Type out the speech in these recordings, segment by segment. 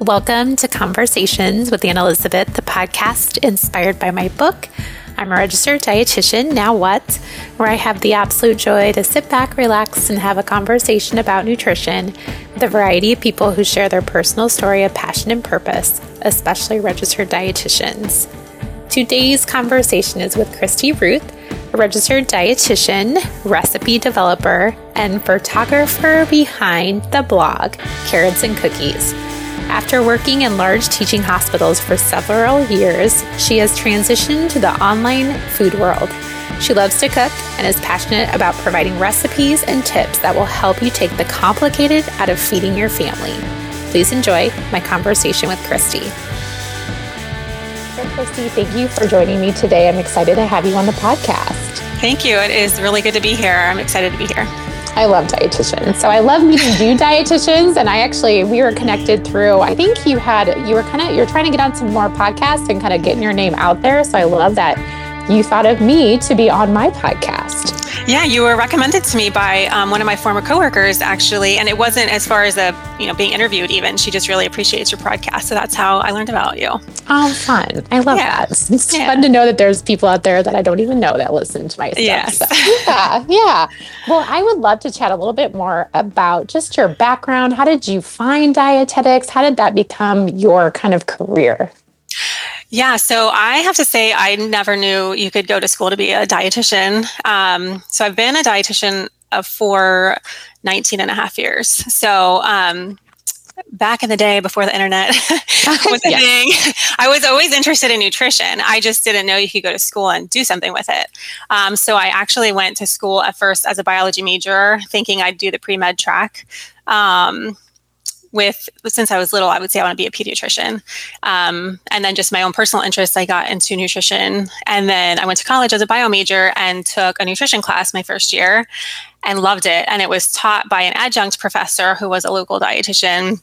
Welcome to Conversations with Anne Elizabeth, the podcast inspired by my book. I'm a registered dietitian, now what? Where I have the absolute joy to sit back, relax, and have a conversation about nutrition with a variety of people who share their personal story of passion and purpose, especially registered dietitians. Today's conversation is with Kristi Ruth, a registered dietitian, recipe developer, and photographer behind the blog Carrots and Cookies. After working in large teaching hospitals for several years, she has transitioned to the online food world. She loves to cook and is passionate about providing recipes and tips that will help you take the complicated out of feeding your family. Please enjoy my conversation with Kristi. So, Kristi, thank you for joining me today. I'm excited to have you on the podcast. Thank you. It is really good to be here. I'm excited to be here. I love dietitians. So I love meeting new dietitians. And I actually, we were connected through, I think you had, you were kind of, you're trying to get on some more podcasts and kind of getting your name out there. So I love that you thought of me to be on my podcast. Yeah, you were recommended to me by um, one of my former coworkers, actually, and it wasn't as far as a you know being interviewed. Even she just really appreciates your podcast, so that's how I learned about you. Oh, fun! I love yeah. that. It's yeah. fun to know that there's people out there that I don't even know that listen to my stuff. Yes. So, yeah, yeah. Well, I would love to chat a little bit more about just your background. How did you find dietetics? How did that become your kind of career? Yeah, so I have to say, I never knew you could go to school to be a dietitian. Um, so I've been a dietitian uh, for 19 and a half years. So um, back in the day before the internet was a thing, I was always interested in nutrition. I just didn't know you could go to school and do something with it. Um, so I actually went to school at first as a biology major, thinking I'd do the pre med track. Um, with since I was little, I would say I want to be a pediatrician. Um, and then just my own personal interests, I got into nutrition. And then I went to college as a bio major and took a nutrition class my first year and loved it. And it was taught by an adjunct professor who was a local dietitian.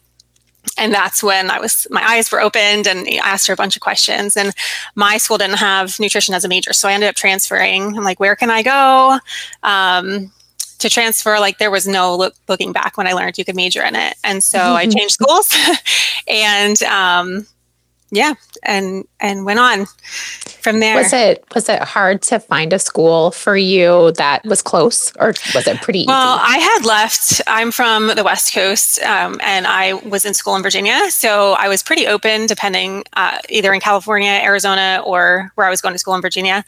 And that's when I was, my eyes were opened and I asked her a bunch of questions. And my school didn't have nutrition as a major. So I ended up transferring. I'm like, where can I go? Um, to transfer, like there was no look, looking back when I learned you could major in it. And so I changed schools and um, yeah, and and went on from there. Was it was it hard to find a school for you that was close, or was it pretty? Well, I had left. I'm from the West Coast, um, and I was in school in Virginia, so I was pretty open, depending uh, either in California, Arizona, or where I was going to school in Virginia.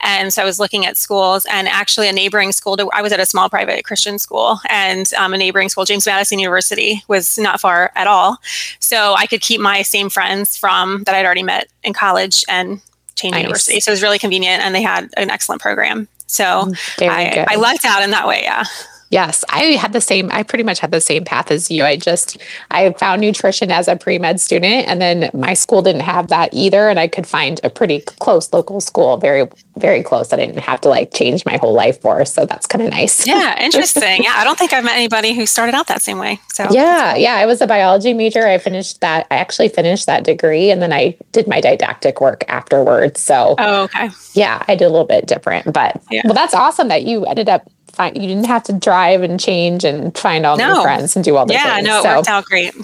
And so I was looking at schools, and actually a neighboring school. To, I was at a small private Christian school, and um, a neighboring school, James Madison University, was not far at all. So I could keep my same friends from um, that I'd already met in college and Cheyney nice. University. So it was really convenient and they had an excellent program. So I, I lucked out in that way. Yeah. Yes, I had the same. I pretty much had the same path as you. I just I found nutrition as a pre med student, and then my school didn't have that either. And I could find a pretty close local school, very very close. That I didn't have to like change my whole life for. So that's kind of nice. Yeah, interesting. yeah, I don't think I've met anybody who started out that same way. So yeah, yeah. I was a biology major. I finished that. I actually finished that degree, and then I did my didactic work afterwards. So oh, okay. Yeah, I did a little bit different, but yeah. well, that's awesome that you ended up find you didn't have to drive and change and find all no. new friends and do all the yeah, things. no, it so, worked out great.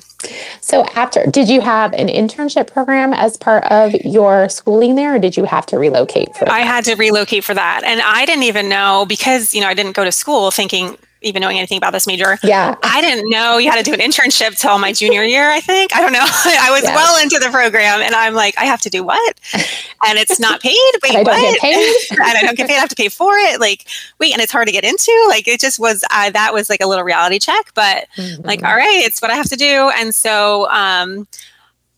So after, did you have an internship program as part of your schooling there, or did you have to relocate for that? I had to relocate for that, and I didn't even know because you know I didn't go to school thinking even knowing anything about this major. Yeah. I didn't know you had to do an internship till my junior year, I think. I don't know. I was yeah. well into the program and I'm like, I have to do what? And it's not paid. Wait, and I don't get paid. and I don't get paid. I have to pay for it. Like, wait, and it's hard to get into. Like, it just was, uh, that was like a little reality check, but mm-hmm. like, all right, it's what I have to do. And so, um,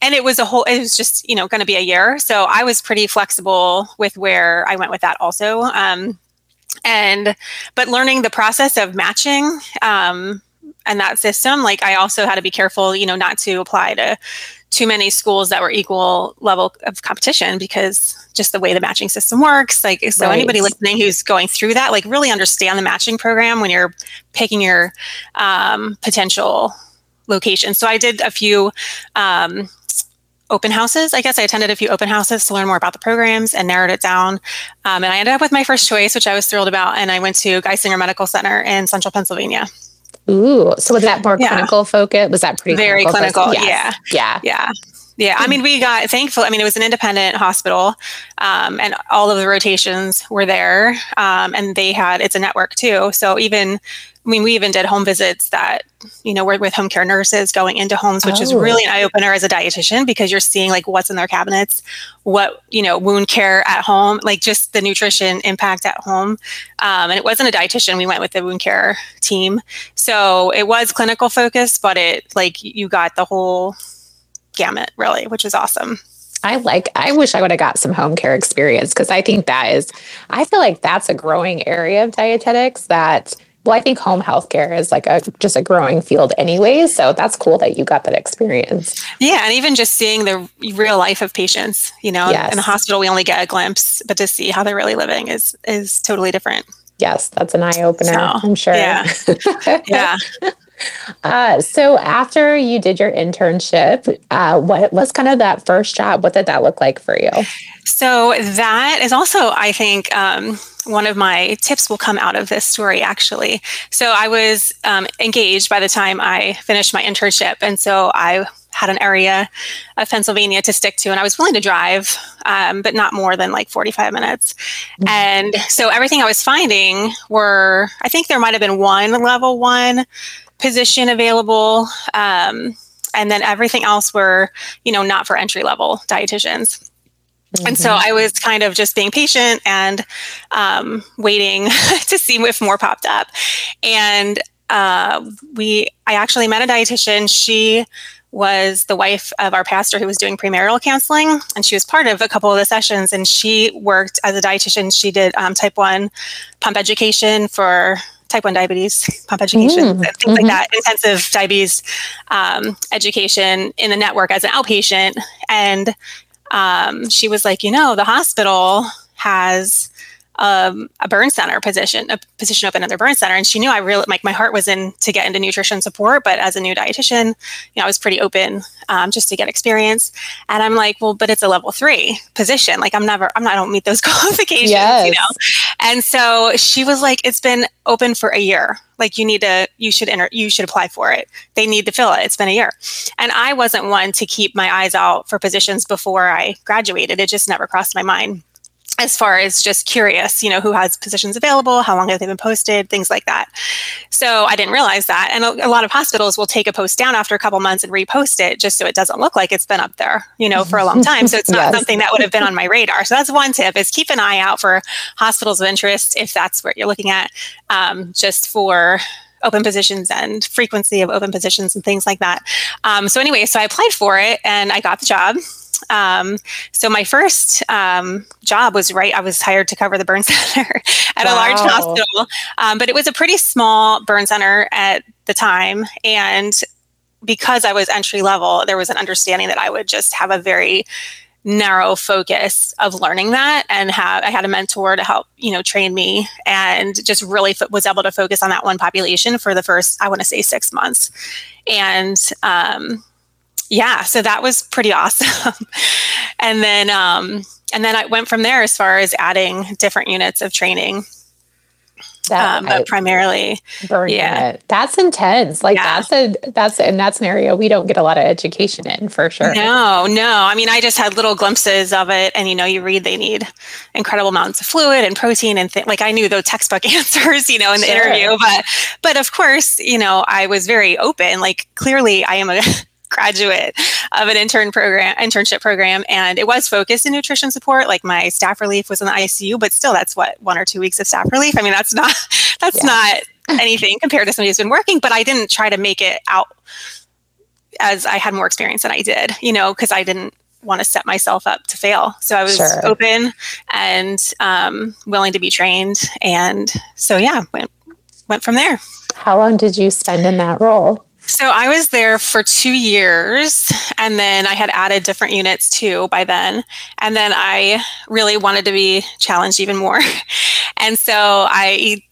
and it was a whole it was just you know going to be a year so i was pretty flexible with where i went with that also um, and but learning the process of matching um, and that system like i also had to be careful you know not to apply to too many schools that were equal level of competition because just the way the matching system works like so right. anybody listening who's going through that like really understand the matching program when you're picking your um, potential location so i did a few um, open houses. I guess I attended a few open houses to learn more about the programs and narrowed it down. Um, and I ended up with my first choice, which I was thrilled about. And I went to Geisinger Medical Center in central Pennsylvania. Ooh, so was that more yeah. clinical focus? Was that pretty very clinical? clinical yes. Yeah, yeah, yeah. Yeah, I mean, we got thankful. I mean, it was an independent hospital, um, and all of the rotations were there, um, and they had it's a network too. So even, I mean, we even did home visits that you know we're with home care nurses going into homes, which oh. is really an eye opener as a dietitian because you're seeing like what's in their cabinets, what you know, wound care at home, like just the nutrition impact at home. Um, and it wasn't a dietitian; we went with the wound care team, so it was clinical focused, but it like you got the whole gamut, really, which is awesome. I like, I wish I would have got some home care experience because I think that is, I feel like that's a growing area of dietetics that, well, I think home health care is like a just a growing field anyways. So that's cool that you got that experience. Yeah. And even just seeing the real life of patients, you know, yes. in the hospital, we only get a glimpse, but to see how they're really living is, is totally different. Yes. That's an eye opener. So, I'm sure. Yeah. yeah. Uh, so after you did your internship, uh, what was kind of that first job? What did that look like for you? So that is also, I think, um, one of my tips will come out of this story actually. So I was um, engaged by the time I finished my internship, and so I had an area of Pennsylvania to stick to, and I was willing to drive, um, but not more than like 45 minutes. Mm-hmm. And so everything I was finding were, I think there might have been one level one position available. Um, and then everything else were, you know, not for entry level dietitians. Mm-hmm. And so mm-hmm. I was kind of just being patient and um, waiting to see if more popped up. And uh, we, I actually met a dietitian. She was the wife of our pastor who was doing premarital counseling, and she was part of a couple of the sessions. And she worked as a dietitian. She did um, type one pump education for type 1 diabetes, pump education, mm, things mm-hmm. like that, intensive diabetes um, education in the network as an outpatient. And um, she was like, you know, the hospital has um, a burn center position, a position open in their burn center. And she knew I really like my heart was in to get into nutrition support, but as a new dietitian, you know, I was pretty open um, just to get experience. And I'm like, well, but it's a level three position. Like I'm never, I'm not, I don't meet those qualifications, yes. you know? And so she was like, it's been open for a year. Like you need to, you should enter, you should apply for it. They need to fill it. It's been a year. And I wasn't one to keep my eyes out for positions before I graduated. It just never crossed my mind as far as just curious, you know, who has positions available, how long have they been posted, things like that. So I didn't realize that. And a, a, lot of hospitals will take a post down after a couple months and repost it just so it doesn't look like it's been up there, you know, for a long time. So it's not yes. something that would have been on my radar. So that's one tip is keep an eye out for hospitals of interest if that's what you're looking at, um, just for open positions and frequency of open positions and things like that. Um, so anyway, so I applied for it and I got the job. Um, so my first um, job was right. I was hired to cover the burn center at wow. a large hospital, um, but it was a pretty small burn center at the time, and because I was entry level, there was an understanding that I would just have a very narrow focus of learning that and have I had a mentor to help you know train me and just really was able to focus on that one population for the first I want to say six months and um, yeah, so that was pretty awesome. and then um, and then I went from there as far as adding different units of training. That, um, but primarily burn yeah. It. That's intense. Like yeah. that's a that's in that scenario we don't get a lot of education in for sure. No, no. I mean, I just had little glimpses of it, and you know, you read they need incredible amounts of fluid and protein and th- like I knew the textbook answers, you know, in the sure. interview, but but of course, you know, I was very open. Like clearly, I am a graduate of an intern program internship program and it was focused in nutrition support. Like my staff relief was in the icu but still that's what one or two weeks of staff relief? I mean that's not that's yeah. not anything compared to somebody who's been working but i didn't try to make it out as i had more experience than i did you know because i didn't want to set myself up to fail. So i was sure. open and um, willing to be trained and so yeah went went from there. How long did you spend in that role so I was there for two years, and then I had added different units too by then. And then I really wanted to be challenged even more. And so I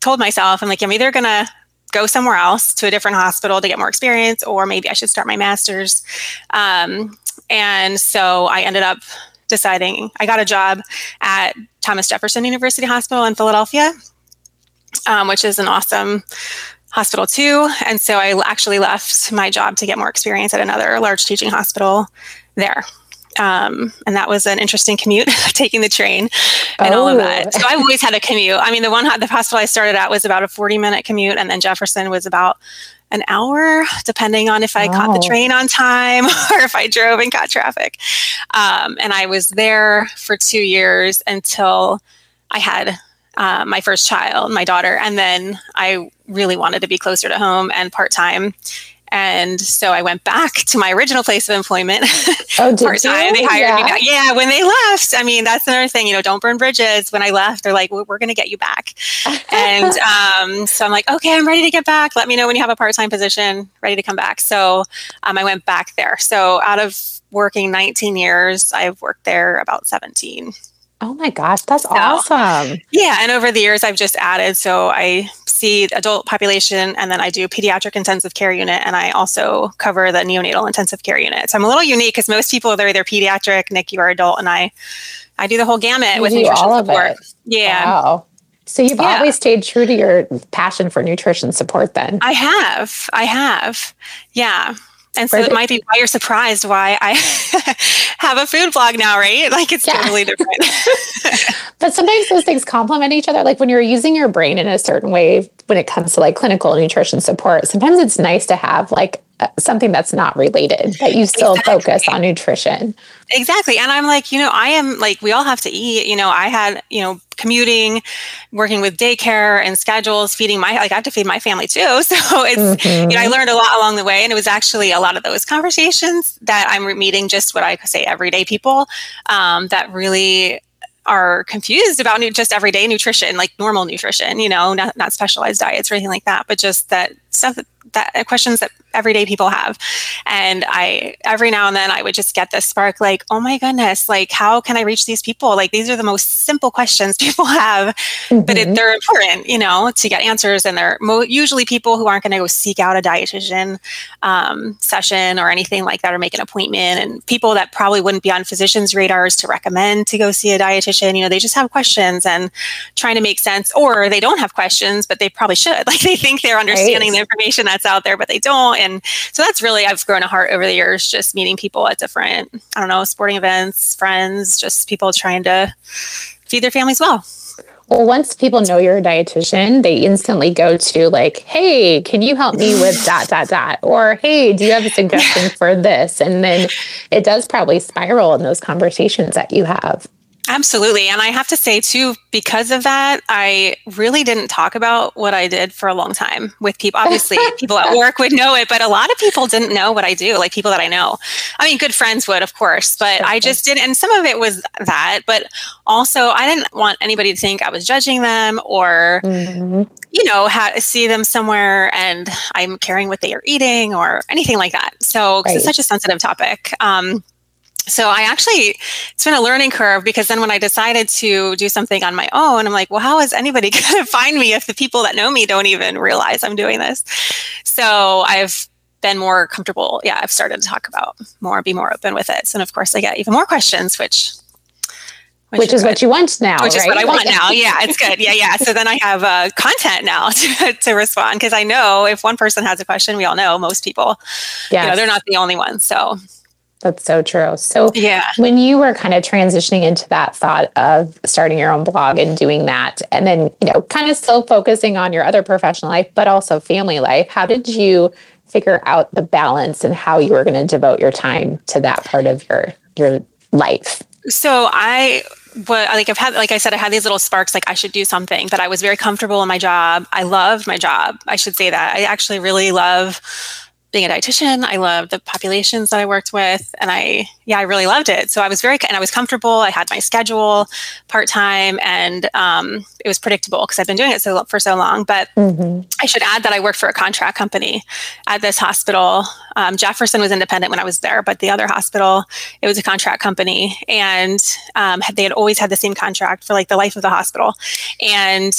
told myself, I'm like, I'm either going to go somewhere else to a different hospital to get more experience, or maybe I should start my master's. Um, and so I ended up deciding I got a job at Thomas Jefferson University Hospital in Philadelphia, um, which is an awesome hospital too. And so I actually left my job to get more experience at another large teaching hospital there. Um, and that was an interesting commute, taking the train and oh. all of that. Oh. So I've always had a commute. I mean, the one the hospital I started at was about a forty minute commute, and then Jefferson was about an hour, depending on if I oh. caught the train on time or if I drove and caught traffic. Um, and I was there for two years until I had uh, my first child, my daughter, and then I really wanted to be closer to home and part time. And so I went back to my original place of employment. Oh, part time. They hired yeah. me back. Yeah, when they left. I mean, that's another thing. You know, don't burn bridges. When I left, they're like, well, "We're going to get you back." and um, so I'm like, "Okay, I'm ready to get back. Let me know when you have a part time position, ready to come back." So um, I went back there. So out of working 19 years, I've worked there about 17. Oh my gosh, that's so, awesome. Yeah. And over the years, I've just added. So I see adult population and then I do pediatric intensive care unit and I also cover the neonatal intensive care unit. So I'm a little unique because most people, they're either pediatric, NICU are adult. And I, I do the whole gamut you with nutrition all support. It. Yeah. Wow. So you've yeah. always stayed true to your passion for nutrition support then? I have. I have. Yeah. And so it might be why you're surprised why I have a food blog now, right? Like it's yeah. totally different. but sometimes those things complement each other. Like when you're using your brain in a certain way when it comes to like clinical nutrition support, sometimes it's nice to have like something that's not related, that you still exactly. focus on nutrition. Exactly. And I'm like, you know, I am like, we all have to eat. You know, I had, you know, commuting, working with daycare and schedules, feeding my, like, I have to feed my family too. So it's, mm-hmm. you know, I mm-hmm. learned a lot along the way. And it was actually a lot of those conversations that I'm meeting just what I say everyday people um, that really are confused about just everyday nutrition, like normal nutrition, you know, not, not specialized diets or anything like that, but just that stuff that, that questions that everyday people have. And I, every now and then, I would just get this spark like, oh my goodness, like, how can I reach these people? Like, these are the most simple questions people have, mm-hmm. but it, mm-hmm. they're important, you know, to get answers. And they're mo- usually people who aren't going to go seek out a dietitian um, session or anything like that or make an appointment. And people that probably wouldn't be on physicians' radars to recommend to go see a dietitian, you know, they just have questions and trying to make sense, or they don't have questions, but they probably should. Like, they think they're understanding right. Information that's out there, but they don't and so that's really I've grown a heart over the years, just meeting people at different, I don't know, sporting events, friends, just people trying to feed their families well. Well, once people know you're a dietitian, they instantly go to like, "Hey, can you help me with dot dot dot?" Or, "Hey, do you have a suggestion for this?" And then it does probably spiral in those conversations that you have. Absolutely. And I have to say, too, because of that, I really didn't talk about what I did for a long time with people. Obviously, people at work would know it, but a lot of people didn't know what I do, like people that I know. I mean, good friends would, of course, but I just didn't. And some of it was that, but also I didn't want anybody to think I was judging them or, mm-hmm. you know, ha- see them somewhere and I'm caring what they are eating or anything like that. So, right. it's such a sensitive topic. Um, so I actually, it's been a learning curve because then when I decided to do something on my own, I'm like, well, how is anybody going to find me if the people that know me don't even realize I'm doing this? So I've been more comfortable. Yeah, I've started to talk about more, be more open with it. So, and of course, I get even more questions, which which, which is, what you want now, which right? is what I want now. Yeah, it's good. Yeah, yeah. So then I have uh, content now to, to respond because I know if one person has a question, we all know most people, yes. you know, they're not the only ones. So that's so true. So, yeah, when you were kind of transitioning into that thought of starting your own blog and doing that, and then, you know, kind of still focusing on your other professional life, but also family life, how did you figure out the balance and how you were going to devote your time to that part of your your life? So, I but like I've had like I said I had these little sparks like I should do something but I was very comfortable in my job. I loved my job. I should say that. I actually really love being a dietitian. I loved the populations that I worked with, and I yeah, I really loved it. So I was very and I was comfortable. I had my schedule part time, and um, it was predictable because I've been doing it so for so long. But mm-hmm. I should add that I worked for a contract company at this hospital. Um, Jefferson was independent when I was there, but the other hospital it was a contract company, and um, they had always had the same contract for like the life of the hospital. And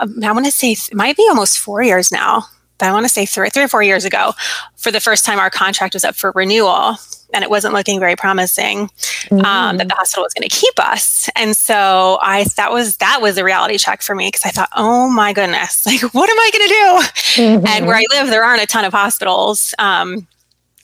um, I want to say it might be almost four years now I want to say three, three or four years ago, for the first time, our contract was up for renewal and it wasn't looking very promising mm-hmm. um, that the hospital was going to keep us. And so I that was that was a reality check for me because I thought, oh my goodness, like what am I going to do? Mm-hmm. And where I live, there aren't a ton of hospitals um,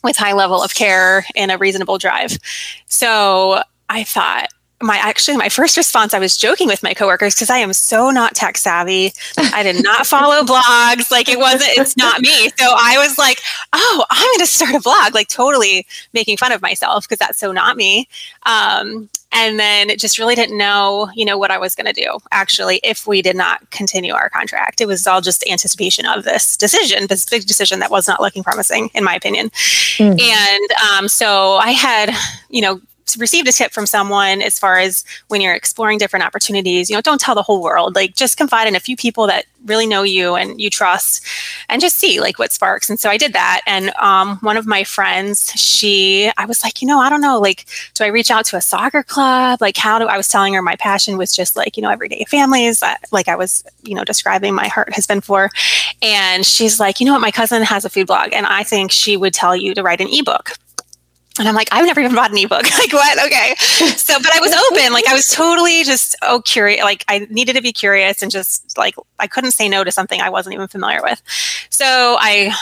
with high level of care in a reasonable drive. So I thought, my actually my first response i was joking with my coworkers because i am so not tech savvy. I did not follow blogs. Like it wasn't it's not me. So i was like oh i'm going to start a blog like totally making fun of myself because that's so not me. Um, and then it just really didn't know you know what i was going to do actually if we did not continue our contract. It was all just anticipation of this decision this big decision that was not looking promising in my opinion. Mm-hmm. and um, so i had you know received a tip from someone as far as when you're exploring different opportunities, you know, don't tell the whole world. Like just confide in a few people that really know you and you trust and just see like what sparks. And so I did that. And um, one of my friends, she, I was like, you know, I don't know, like, do I reach out to a soccer club? Like, how do I was telling her my passion was just like, you know, everyday families, like I was, you know, describing my heart has been for. And she's like, you know what, my cousin has a food blog and I think she would tell you to write an ebook. And I'm like, I've never even bought an ebook. like, what? Okay. So, but I was open. Like, I was totally just, oh, curious. Like, I needed to be curious and just like, I couldn't say no to something I wasn't even familiar with. So, I,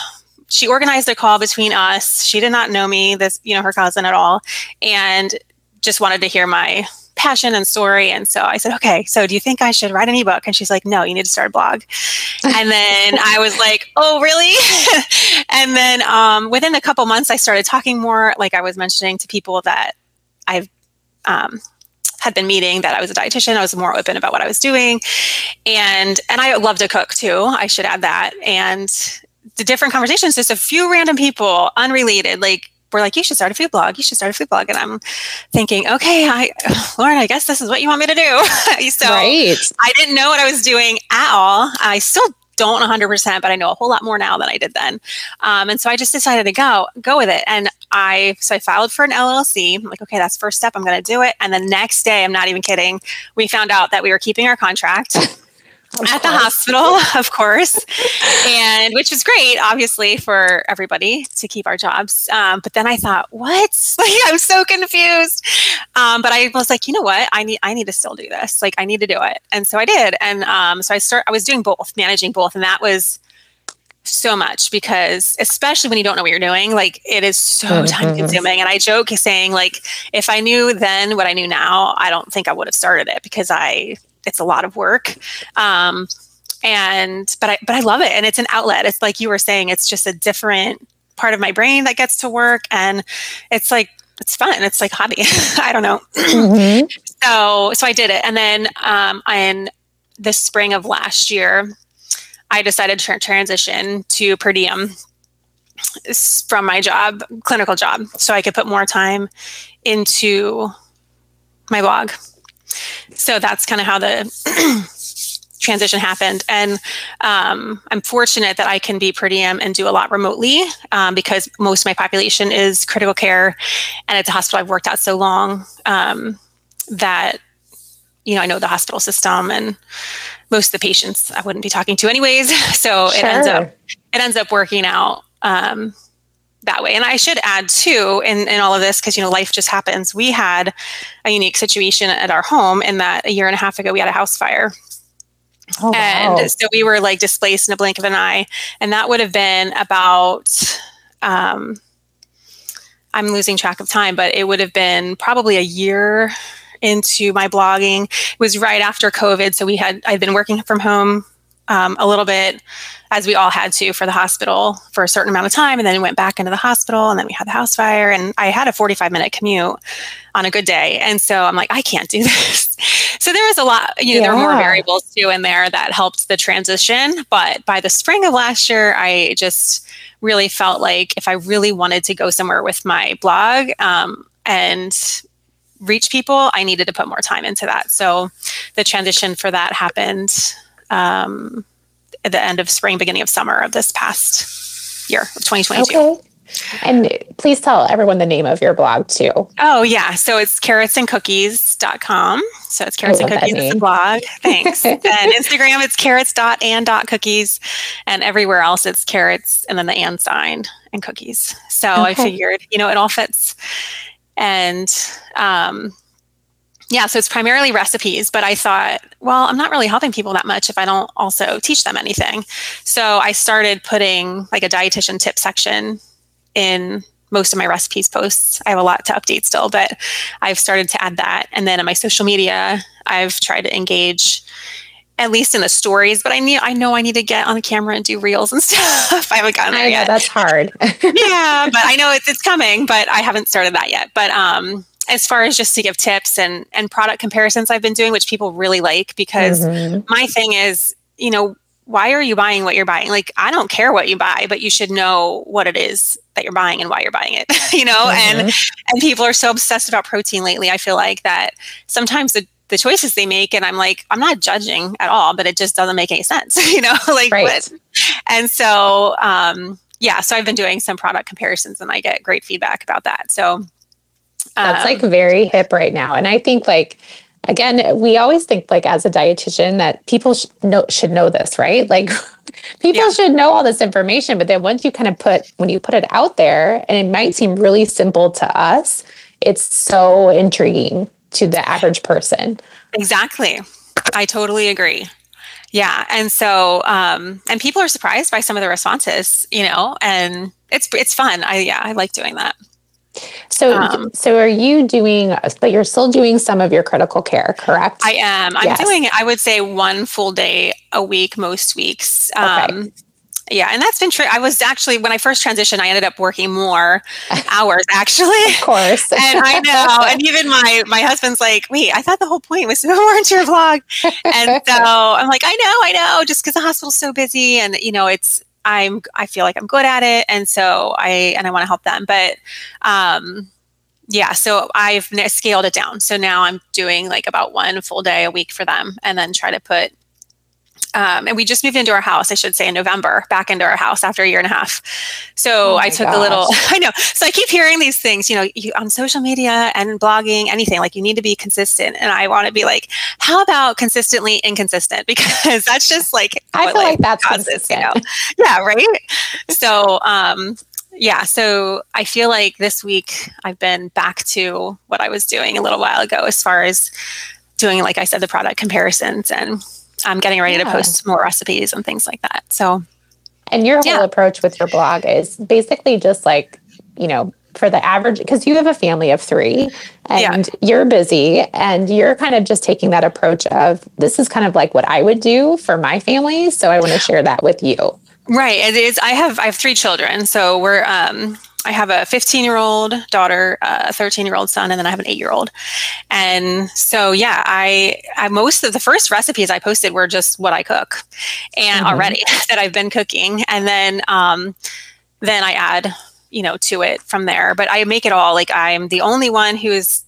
she organized a call between us. She did not know me, this, you know, her cousin at all, and just wanted to hear my passion and story. And so I said, okay, so do you think I should write an ebook? And she's like, no, you need to start a blog. and then I was like, oh, really? and then um, within a couple months, I started talking more, like I was mentioning to people that I've um, had been meeting that I was a dietitian. I was more open about what I was doing. And and I love to cook too. I should add that. And the different conversations, just a few random people, unrelated, like were like, you should start a food blog. You should start a food blog. And I'm thinking, okay, I, Lauren, I guess this is what you want me to do. so right. I didn't know what I was doing at all. I still don't 100%, but I know a whole lot more now than I did then. Um, and so I just decided to go, go with it. And I, so I filed for an LLC. I'm like, okay, that's first step. I'm going to do it. And the next day, I'm not even kidding. We found out that we were keeping our contract. Of at course. the hospital, of course, and which was great, obviously, for everybody to keep our jobs. Um, but then I thought, what? Like, I'm so confused. Um, but I was like, you know what? I need, I need to still do this. Like, I need to do it, and so I did. And um, so I start. I was doing both, managing both, and that was so much because especially when you don't know what you're doing like it is so mm-hmm. time consuming and i joke saying like if i knew then what i knew now i don't think i would have started it because i it's a lot of work. Um, and but I but I love it, and it's an outlet. It's like you were saying, it's just a different part of my brain that gets to work, and it's like it's fun. It's like hobby. I don't know. Mm-hmm. so so I did it, and then um, in the spring of last year, I decided to transition to per diem from my job, clinical job, so I could put more time into my blog so that's kind of how the transition happened. And um, I'm fortunate that I can be per diem and do a lot remotely um, because most of my population is critical care, and it's a hospital I've worked at so long um, that you know I know the hospital system and most of the patients I wouldn't be talking to anyways. So sure. it ends up it ends up working out um, that way. And I should add too, in, in all of this, because you know, life just happens. We had a unique situation at our home in that a year and a half ago we had a house fire. Oh, and wow. so we were like displaced in a blink of an eye. And that would have been about um, I'm losing track of time, but it would have been probably a year into my blogging. It was right after COVID. So we had I'd been working from home um, a little bit as we all had to for the hospital for a certain amount of time and then went back into the hospital and then we had the house fire and i had a 45 minute commute on a good day and so i'm like i can't do this so there was a lot you know yeah. there were more variables too in there that helped the transition but by the spring of last year i just really felt like if i really wanted to go somewhere with my blog um, and reach people i needed to put more time into that so the transition for that happened um, at the end of spring, beginning of summer of this past year of 2022. Okay. And please tell everyone the name of your blog too. Oh, yeah. So it's carrotsandcookies.com. So it's carrots and cookies is the blog. Thanks. and Instagram, it's carrots dot and dot cookies. And everywhere else, it's carrots and then the and sign and cookies. So okay. I figured, you know, it all fits. And, um, yeah, so it's primarily recipes, but I thought, well, I'm not really helping people that much if I don't also teach them anything. So I started putting like a dietitian tip section in most of my recipes posts. I have a lot to update still, but I've started to add that. And then on my social media, I've tried to engage at least in the stories, but I need I know I need to get on the camera and do reels and stuff. I haven't gotten there I know, yet. That's hard. yeah, but I know it's it's coming, but I haven't started that yet. But um as far as just to give tips and and product comparisons I've been doing, which people really like because mm-hmm. my thing is, you know, why are you buying what you're buying? Like, I don't care what you buy, but you should know what it is that you're buying and why you're buying it. you know, mm-hmm. and and people are so obsessed about protein lately. I feel like that sometimes the the choices they make, and I'm like, I'm not judging at all, but it just doesn't make any sense. you know, like right. what? And so, um, yeah, so I've been doing some product comparisons, and I get great feedback about that. So that's um, like very hip right now. And I think like again, we always think like as a dietitian that people sh- know, should know this, right? Like people yeah. should know all this information, but then once you kind of put when you put it out there and it might seem really simple to us, it's so intriguing to the average person. Exactly. I totally agree. Yeah. And so um and people are surprised by some of the responses, you know, and it's it's fun. I yeah, I like doing that. So, um, so are you doing? But you're still doing some of your critical care, correct? I am. I'm yes. doing. I would say one full day a week, most weeks. Um, okay. Yeah, and that's been true. I was actually when I first transitioned, I ended up working more hours actually. of course. and I know. And even my my husband's like, "Wait, I thought the whole point was to go more into your vlog." And so I'm like, "I know, I know." Just because the hospital's so busy, and you know, it's I'm I feel like I'm good at it, and so I and I want to help them. But um, yeah, so I've scaled it down. So now I'm doing like about one full day a week for them, and then try to put um, and we just moved into our house, I should say, in November, back into our house after a year and a half. So oh I took gosh. a little, I know. So I keep hearing these things, you know, you, on social media and blogging, anything, like you need to be consistent. And I want to be like, how about consistently inconsistent? Because that's just like, I feel like, that's causes, consistent. You know? yeah, right. So, um, yeah, so I feel like this week I've been back to what I was doing a little while ago as far as doing, like I said, the product comparisons and I'm getting ready yeah. to post more recipes and things like that. So, and your whole yeah. approach with your blog is basically just like, you know, for the average, because you have a family of three and yeah. you're busy and you're kind of just taking that approach of this is kind of like what I would do for my family. So I want to share that with you. Right. It is. I have, I have three children. So we're, um, I have a 15 year old daughter, a 13 year old son, and then I have an eight year old. And so, yeah, I, I, most of the first recipes I posted were just what I cook and mm-hmm. already that I've been cooking. And then, um, then I add, you know, to it from there. But I make it all like I'm the only one who is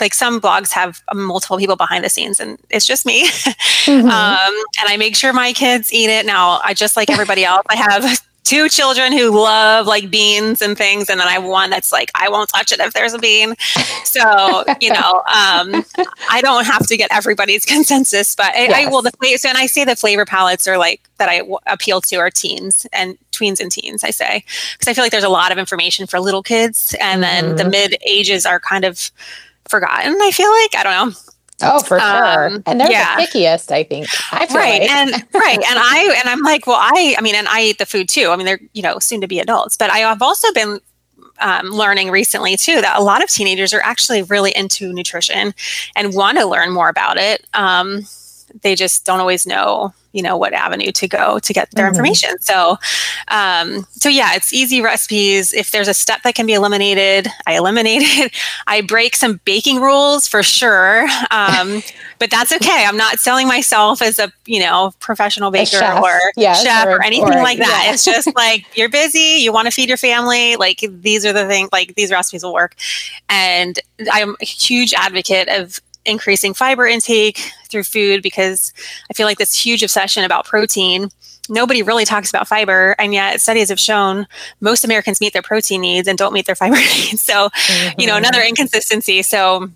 like some blogs have multiple people behind the scenes and it's just me mm-hmm. um, and i make sure my kids eat it now i just like everybody else i have two children who love like beans and things and then i have one that's like i won't touch it if there's a bean so you know um, i don't have to get everybody's consensus but I, yes. I will the so and i say the flavor palettes are like that i w- appeal to are teens and tweens and teens i say because i feel like there's a lot of information for little kids and then mm-hmm. the mid ages are kind of forgotten i feel like i don't know Oh, for sure. Um, and they're yeah. the pickiest, I think. I right. Like. and right. And I and I'm like, well, I I mean, and I eat the food too. I mean, they're, you know, soon to be adults. But I have also been um, learning recently too that a lot of teenagers are actually really into nutrition and want to learn more about it. Um, they just don't always know you know what avenue to go to get their mm-hmm. information. So um, so yeah it's easy recipes. If there's a step that can be eliminated i eliminate it. I break some baking rules for sure um, but that's okay. I'm not selling myself as a you know professional baker or yes, chef or, or anything or, like that. Yeah. it's just like you're busy you want to feed your family like these are the things like these recipes will work. And i'm a huge advocate of increasing fiber intake through food because I feel like this huge obsession about protein. Nobody really talks about fiber, and yet studies have shown most Americans meet their protein needs and don't meet their fiber needs. So, mm-hmm. you know, another mm-hmm. inconsistency. So,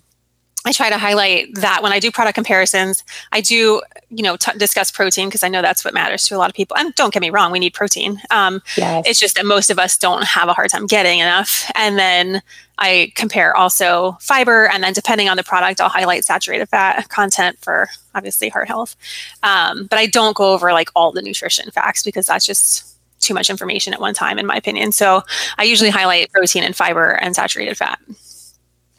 I try to highlight that when I do product comparisons, I do, you know, t- discuss protein because I know that's what matters to a lot of people. And don't get me wrong, we need protein. Um, yes. It's just that most of us don't have a hard time getting enough. And then I compare also fiber, and then depending on the product, I'll highlight saturated fat content for obviously heart health. Um, but I don't go over like all the nutrition facts because that's just too much information at one time, in my opinion. So I usually highlight protein and fiber and saturated fat.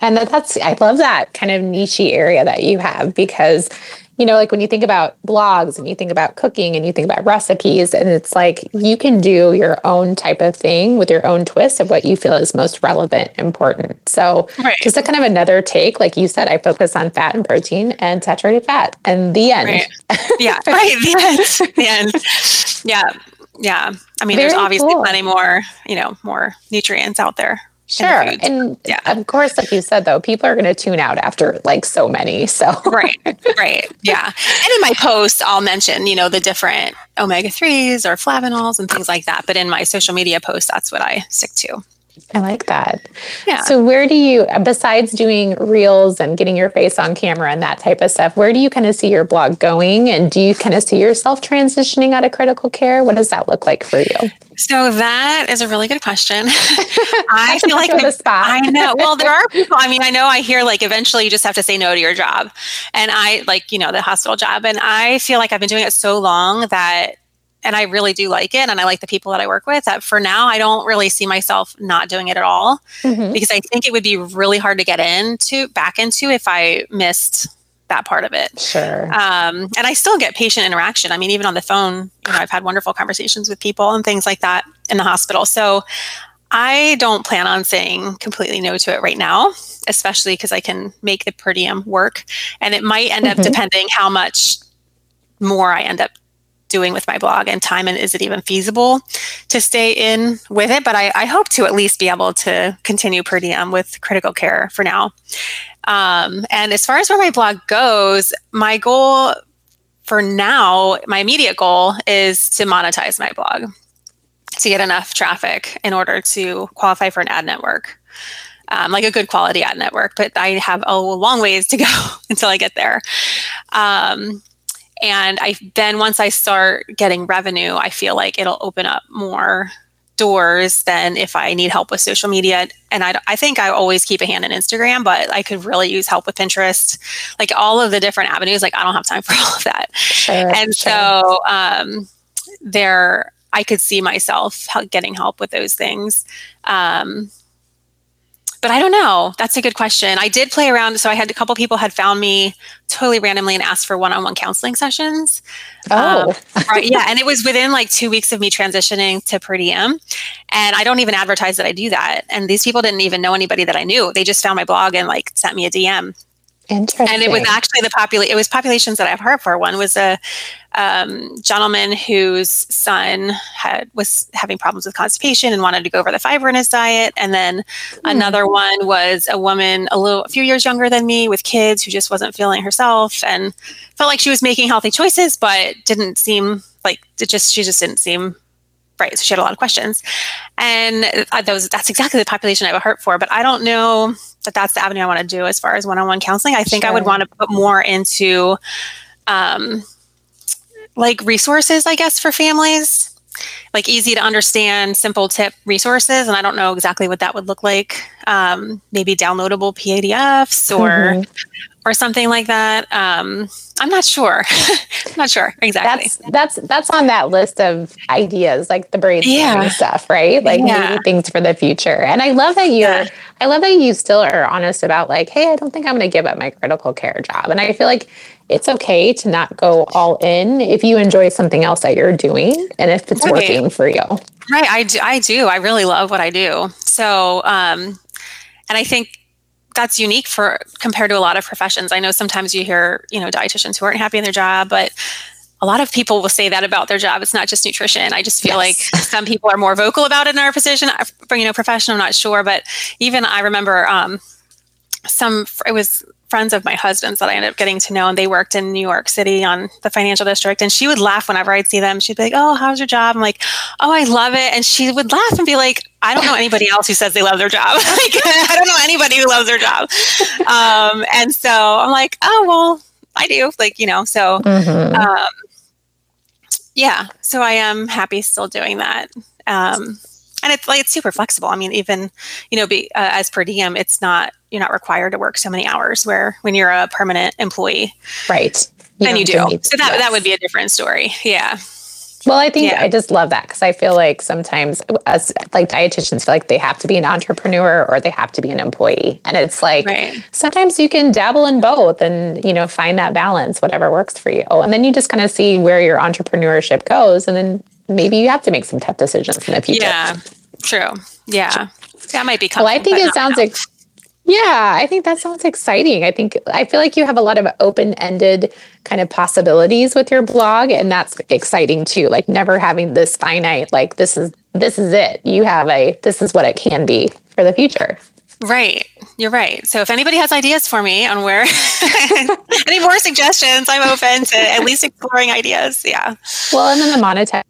And that, that's, I love that kind of niche area that you have because, you know, like when you think about blogs and you think about cooking and you think about recipes, and it's like you can do your own type of thing with your own twist of what you feel is most relevant, important. So, right. just a kind of another take, like you said, I focus on fat and protein and saturated fat, and the end. Right. Yeah, right. The end. The end. Yeah. Yeah. I mean, Very there's obviously cool. plenty more, you know, more nutrients out there. Sure. And yeah. of course, like you said, though, people are going to tune out after like so many. So, right. Right. Yeah. And in my posts, I'll mention, you know, the different omega 3s or flavanols and things like that. But in my social media posts, that's what I stick to. I like that. Yeah. So, where do you, besides doing reels and getting your face on camera and that type of stuff, where do you kind of see your blog going? And do you kind of see yourself transitioning out of critical care? What does that look like for you? So that is a really good question. I feel like the spot. I know. Well, there are people. I mean, I know. I hear like eventually you just have to say no to your job, and I like you know the hospital job, and I feel like I've been doing it so long that and I really do like it and I like the people that I work with that for now I don't really see myself not doing it at all mm-hmm. because I think it would be really hard to get into back into if I missed that part of it. Sure. Um, and I still get patient interaction. I mean, even on the phone, you know, I've had wonderful conversations with people and things like that in the hospital. So I don't plan on saying completely no to it right now, especially because I can make the per diem work. And it might end mm-hmm. up depending how much more I end up doing with my blog and time and is it even feasible to stay in with it? But I, I hope to at least be able to continue per diem with critical care for now. Um, and as far as where my blog goes my goal for now my immediate goal is to monetize my blog to get enough traffic in order to qualify for an ad network um, like a good quality ad network. But i have a long ways to go until i get there. Um, and I then once I start getting revenue, I feel like it'll open up more doors than if I need help with social media. And I, I think I always keep a hand in Instagram, but I could really use help with Pinterest, like all of the different avenues. Like I don't have time for all of that. Sure, and sure. so um, there, I could see myself getting help with those things. Um, but I don't know. That's a good question. I did play around. So I had a couple people had found me totally randomly and asked for one-on-one counseling sessions. Oh, um, right, yeah. And it was within like two weeks of me transitioning to per diem, and I don't even advertise that I do that. And these people didn't even know anybody that I knew. They just found my blog and like sent me a DM. Interesting. And it was actually the population. It was populations that I've heard for. One was a um, gentleman whose son had was having problems with constipation and wanted to go over the fiber in his diet, and then mm. another one was a woman a little a few years younger than me with kids who just wasn't feeling herself and felt like she was making healthy choices, but didn't seem like it just she just didn't seem right. So she had a lot of questions, and uh, those that's exactly the population I have a heart for. But I don't know that that's the avenue I want to do as far as one-on-one counseling. I think sure. I would want to put more into um, like resources, I guess, for families, like easy to understand, simple tip resources. And I don't know exactly what that would look like. Um, maybe downloadable PDFs or mm-hmm. Or something like that. Um, I'm not sure. I'm not sure exactly. That's that's that's on that list of ideas, like the brainstorming yeah. stuff, right? Like yeah. things for the future. And I love that you're. Yeah. I love that you still are honest about like, hey, I don't think I'm going to give up my critical care job. And I feel like it's okay to not go all in if you enjoy something else that you're doing and if it's right. working for you. Right. I do, I do. I really love what I do. So, um, and I think that's unique for compared to a lot of professions. I know sometimes you hear, you know, dietitians who aren't happy in their job, but a lot of people will say that about their job. It's not just nutrition. I just feel yes. like some people are more vocal about it in our position, you know, profession. I'm not sure, but even I remember um, some. It was friends of my husband's that I ended up getting to know, and they worked in New York City on the financial district. And she would laugh whenever I'd see them. She'd be like, "Oh, how's your job?" I'm like, "Oh, I love it." And she would laugh and be like, "I don't know anybody else who says they love their job. like, I don't know anybody who loves their job." Um, and so I'm like, "Oh, well, I do." Like, you know, so. Mm-hmm. Um, yeah, so I am happy still doing that. Um, and it's like it's super flexible. I mean, even you know, be, uh, as per diem, it's not you're not required to work so many hours. Where when you're a permanent employee, right, you and you do. So that yes. that would be a different story. Yeah. Well, I think yeah. I just love that because I feel like sometimes as like dietitians feel like they have to be an entrepreneur or they have to be an employee. And it's like right. sometimes you can dabble in both and, you know, find that balance, whatever works for you. And then you just kind of see where your entrepreneurship goes. And then maybe you have to make some tough decisions in the future. Yeah, true. Yeah. That might be Well, I think it sounds like yeah, I think that sounds exciting. I think I feel like you have a lot of open-ended kind of possibilities with your blog and that's exciting too. Like never having this finite like this is this is it. You have a this is what it can be for the future. Right. You're right. So if anybody has ideas for me on where any more suggestions, I'm open to at least exploring ideas. Yeah. Well, and then the monetize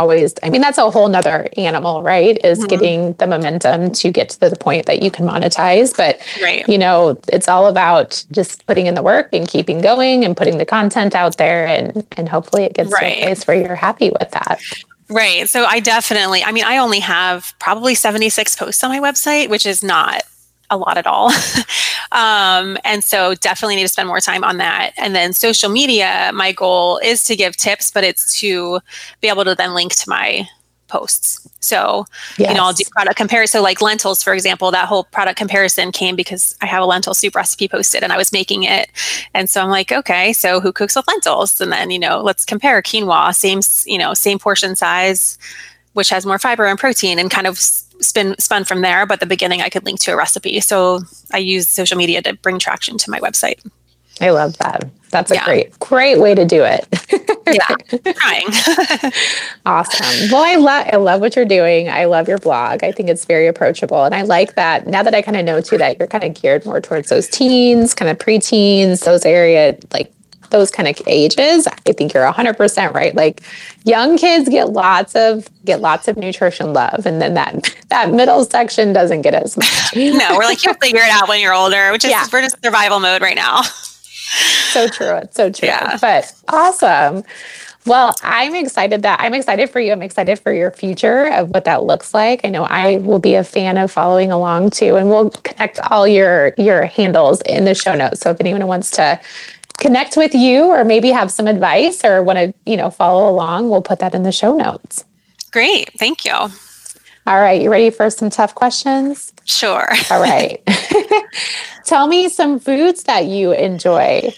always i mean that's a whole nother animal right is mm-hmm. getting the momentum to get to the point that you can monetize but right. you know it's all about just putting in the work and keeping going and putting the content out there and and hopefully it gets right. to a place where you're happy with that Right. So I definitely, I mean, I only have probably 76 posts on my website, which is not a lot at all. um, and so definitely need to spend more time on that. And then social media, my goal is to give tips, but it's to be able to then link to my posts. So, yes. you know, I'll do product comparison. So like lentils, for example, that whole product comparison came because I have a lentil soup recipe posted and I was making it. And so I'm like, okay, so who cooks with lentils? And then, you know, let's compare quinoa, same, you know, same portion size, which has more fiber and protein and kind of spin spun from there. But the beginning, I could link to a recipe. So I use social media to bring traction to my website. I love that. That's a yeah. great, great way to do it. yeah, trying. awesome. Well, I love, I love what you're doing. I love your blog. I think it's very approachable, and I like that. Now that I kind of know too that you're kind of geared more towards those teens, kind of preteens, those area like those kind of ages, I think you're 100% right. Like young kids get lots of get lots of nutrition love and then that that middle section doesn't get as much. no, we're like you'll figure it out when you're older, which is yeah. we're just survival mode right now. so true. It's so true. Yeah. But awesome. Well, I'm excited that I'm excited for you. I'm excited for your future of what that looks like. I know I will be a fan of following along too, and we'll connect all your your handles in the show notes. So if anyone wants to connect with you or maybe have some advice or want to, you know, follow along, we'll put that in the show notes. Great. Thank you. All right. You ready for some tough questions? Sure. All right. Tell me some foods that you enjoy.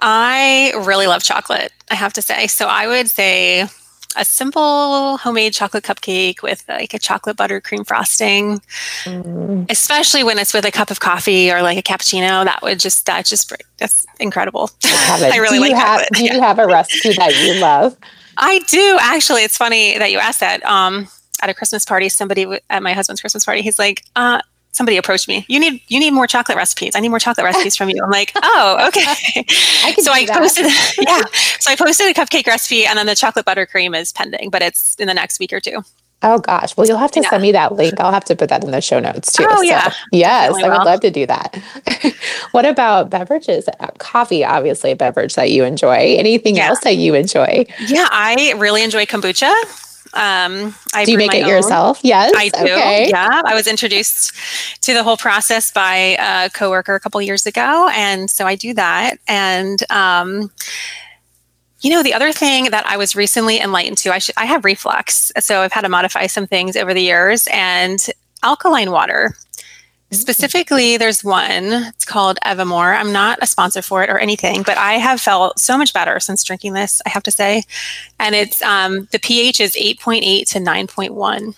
I really love chocolate, I have to say. So I would say a simple homemade chocolate cupcake with like a chocolate buttercream frosting, mm. especially when it's with a cup of coffee or like a cappuccino. That would just that just that's incredible. I, I really like have, Do you have a recipe that you love? I do actually. It's funny that you asked that. Um, at a Christmas party, somebody at my husband's Christmas party, he's like, uh, somebody approached me. You need you need more chocolate recipes. I need more chocolate recipes from you. I'm like, oh, okay. I so I that. posted, yeah. So I posted a cupcake recipe, and then the chocolate buttercream is pending, but it's in the next week or two. Oh gosh. Well, you'll have to yeah. send me that link. I'll have to put that in the show notes too. Oh, yeah. So, yes, I would love to do that. what about beverages? Uh, coffee, obviously, a beverage that you enjoy. Anything yeah. else that you enjoy? Yeah, I really enjoy kombucha. Um, I do you make it own. yourself? Yes, I do. Okay. Yeah, I was introduced to the whole process by a coworker a couple years ago, and so I do that. And um, you know, the other thing that I was recently enlightened to, I, sh- I have reflux, so I've had to modify some things over the years, and alkaline water Specifically, there's one. It's called Evamor. I'm not a sponsor for it or anything, but I have felt so much better since drinking this. I have to say, and it's um, the pH is 8.8 to 9.1.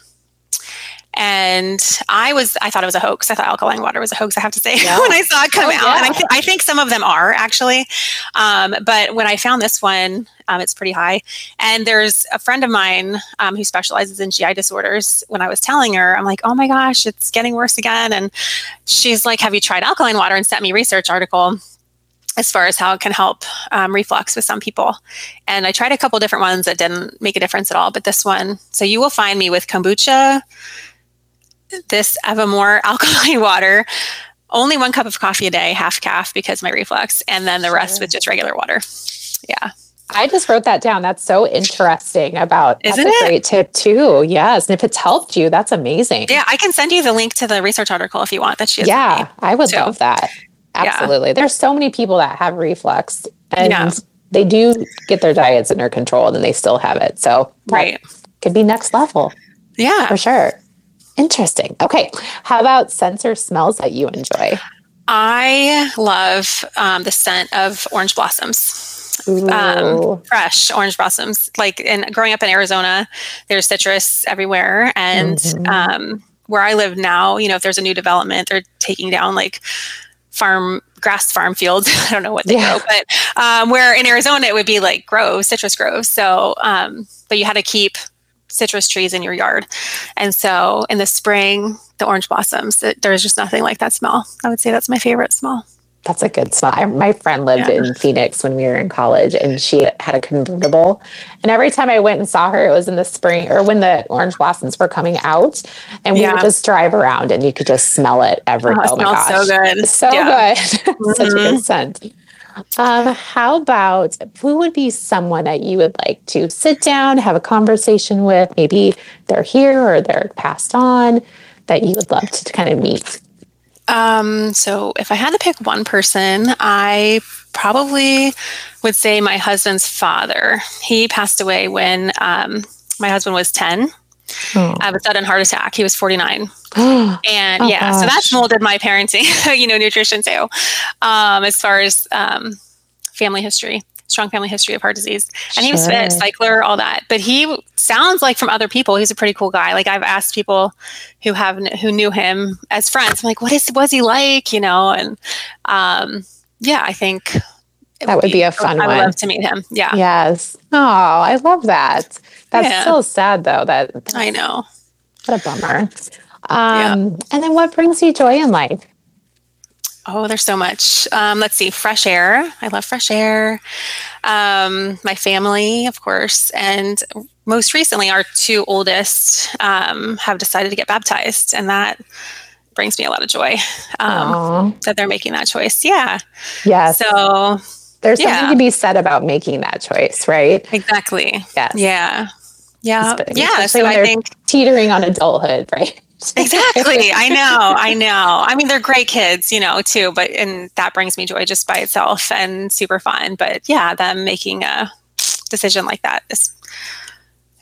and I was I thought it was a hoax. I thought alkaline water was a hoax. I have to say yeah. when I saw it come oh, out, yeah. and I, th- I, think some of them are actually. Um, but when I found this one, um, it's pretty high. And there's a friend of mine um, who specializes in GI disorders. When I was telling her, I'm like, oh my gosh, it's getting worse again. And she's like, have you tried alkaline water? And sent me research article as far as how it can help um, reflux with some people. And I tried a couple different ones that didn't make a difference at all, but this one. So you will find me with kombucha, this Evamor alkaline water, only one cup of coffee a day, half calf because my reflux, and then the rest with just regular water. Yeah. I just wrote that down. That's so interesting about Isn't that's a it? great tip too. Yes. And if it's helped you, that's amazing. Yeah, I can send you the link to the research article if you want that she. Yeah, I would love that. Absolutely. Yeah. There's so many people that have reflux and yeah. they do get their diets under control and they still have it. So right. could be next level. Yeah. For sure. Interesting. Okay. How about scents or smells that you enjoy? I love um, the scent of orange blossoms. Um, fresh orange blossoms. Like in growing up in Arizona, there's citrus everywhere. And mm-hmm. um, where I live now, you know, if there's a new development, they're taking down like farm grass farm fields. I don't know what they yeah. grow, but um, where in Arizona it would be like groves, citrus groves. So, um, but you had to keep citrus trees in your yard, and so in the spring, the orange blossoms. There's just nothing like that smell. I would say that's my favorite smell. That's a good smell. I, my friend lived yeah. in Phoenix when we were in college, and she had a convertible. And every time I went and saw her, it was in the spring or when the orange blossoms were coming out, and we yeah. would just drive around, and you could just smell it every. Oh, oh my gosh, so good, so yeah. good, mm-hmm. such a good mm-hmm. scent. Um, how about who would be someone that you would like to sit down, have a conversation with? Maybe they're here or they're passed on that you would love to kind of meet. Um, so if I had to pick one person, I probably would say my husband's father. He passed away when um, my husband was 10 oh. of a sudden heart attack. He was 49. and oh, yeah, gosh. so that's molded my parenting, you know, nutrition too, um, as far as um, family history strong family history of heart disease. And sure. he was fit, cycler, all that. But he sounds like from other people, he's a pretty cool guy. Like I've asked people who have who knew him as friends, I'm like, what is was he like? You know, and um, yeah, I think that would be, be a fun I would love to meet him. Yeah. Yes. Oh, I love that. That's yeah. so sad though. That I know. What a bummer. Um, yeah. And then what brings you joy in life? Oh, there's so much. Um, let's see, fresh air. I love fresh air. Um, my family, of course, and most recently, our two oldest um, have decided to get baptized, and that brings me a lot of joy um, that they're making that choice. Yeah. Yeah. So there's yeah. something to be said about making that choice, right? Exactly. Yes. Yeah. Yeah. Yeah. So I think teetering on adulthood, right? exactly. I know. I know. I mean, they're great kids, you know, too, but, and that brings me joy just by itself and super fun. But yeah, them making a decision like that is,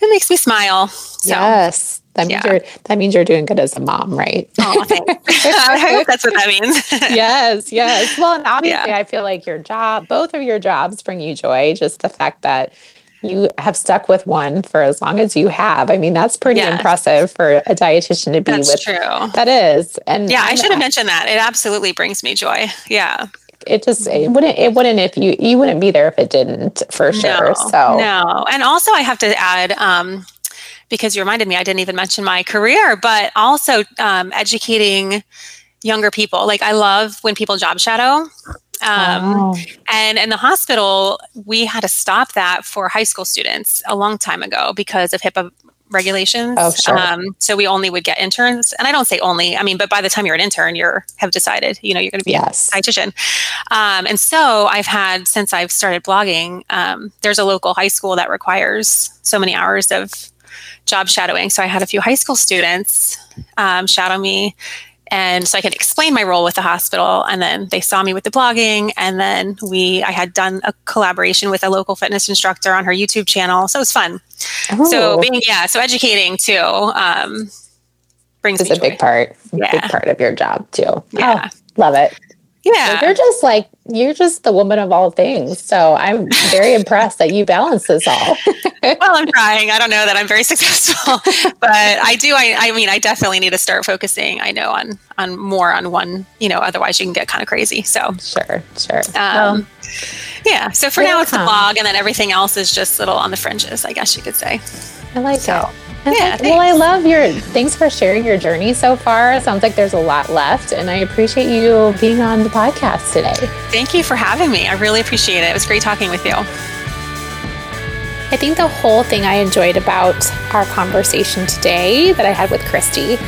it makes me smile. So, yes. That means yeah. you're that means you're doing good as a mom, right? Oh, I hope that's what that means. yes, yes. Well, and obviously, yeah. I feel like your job, both of your jobs, bring you joy. Just the fact that you have stuck with one for as long as you have. I mean, that's pretty yes. impressive for a dietitian to be that's with. True. That is. And yeah, I should have mentioned that. It absolutely brings me joy. Yeah. It just it wouldn't it wouldn't if you you wouldn't be there if it didn't for sure. No, so no, and also I have to add um, because you reminded me I didn't even mention my career, but also um, educating younger people. Like I love when people job shadow. Um, oh. And in the hospital, we had to stop that for high school students a long time ago because of HIPAA regulations. Oh, sure. Um, so we only would get interns, and I don't say only. I mean, but by the time you're an intern, you're have decided, you know, you're going to be yes. a dietitian. Um, and so I've had since I've started blogging. Um, there's a local high school that requires so many hours of job shadowing. So I had a few high school students um, shadow me and so I could explain my role with the hospital. And then they saw me with the blogging, and then we I had done a collaboration with a local fitness instructor on her YouTube channel, so it was fun. Ooh. So being yeah, so educating too um, brings is a joy. big part, yeah. big part of your job too. Yeah, oh, love it. Yeah. you're just like, you're just the woman of all things. So I'm very impressed that you balance this all. well, I'm trying. I don't know that I'm very successful, but I do. I, I mean, I definitely need to start focusing. I know on on more on one. You know, otherwise you can get kind of crazy. So sure, sure. Um, well, yeah. So for now, it's the blog, and then everything else is just little on the fringes. I guess you could say. I like so, it. Yeah. well, I love your thanks for sharing your journey so far. It sounds like there's a lot left, and I appreciate you being on the podcast today. Thank you for having me. I really appreciate it. It was great talking with you. I think the whole thing I enjoyed about our conversation today that I had with Kristi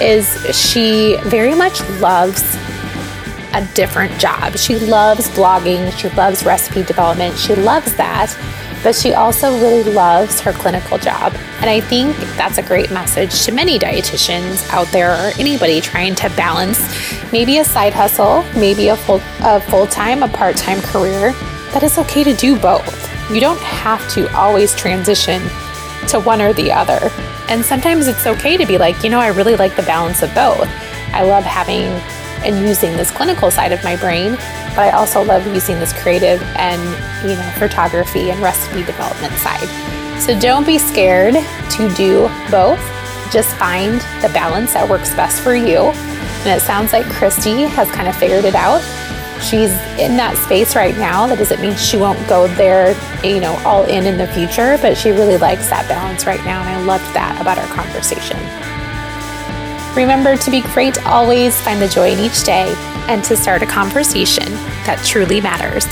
is she very much loves a different job. She loves blogging, she loves recipe development, she loves that but she also really loves her clinical job. And I think that's a great message to many dietitians out there or anybody trying to balance maybe a side hustle, maybe a full a full-time, a part-time career. That it's okay to do both. You don't have to always transition to one or the other. And sometimes it's okay to be like, you know, I really like the balance of both. I love having and using this clinical side of my brain, but I also love using this creative and, you know, photography and recipe development side. So don't be scared to do both. Just find the balance that works best for you. And it sounds like Kristi has kind of figured it out. She's in that space right now. That doesn't mean she won't go there, you know, all in in the future, but she really likes that balance right now. And I loved that about our conversation. Remember to be great always, find the joy in each day, and to start a conversation that truly matters.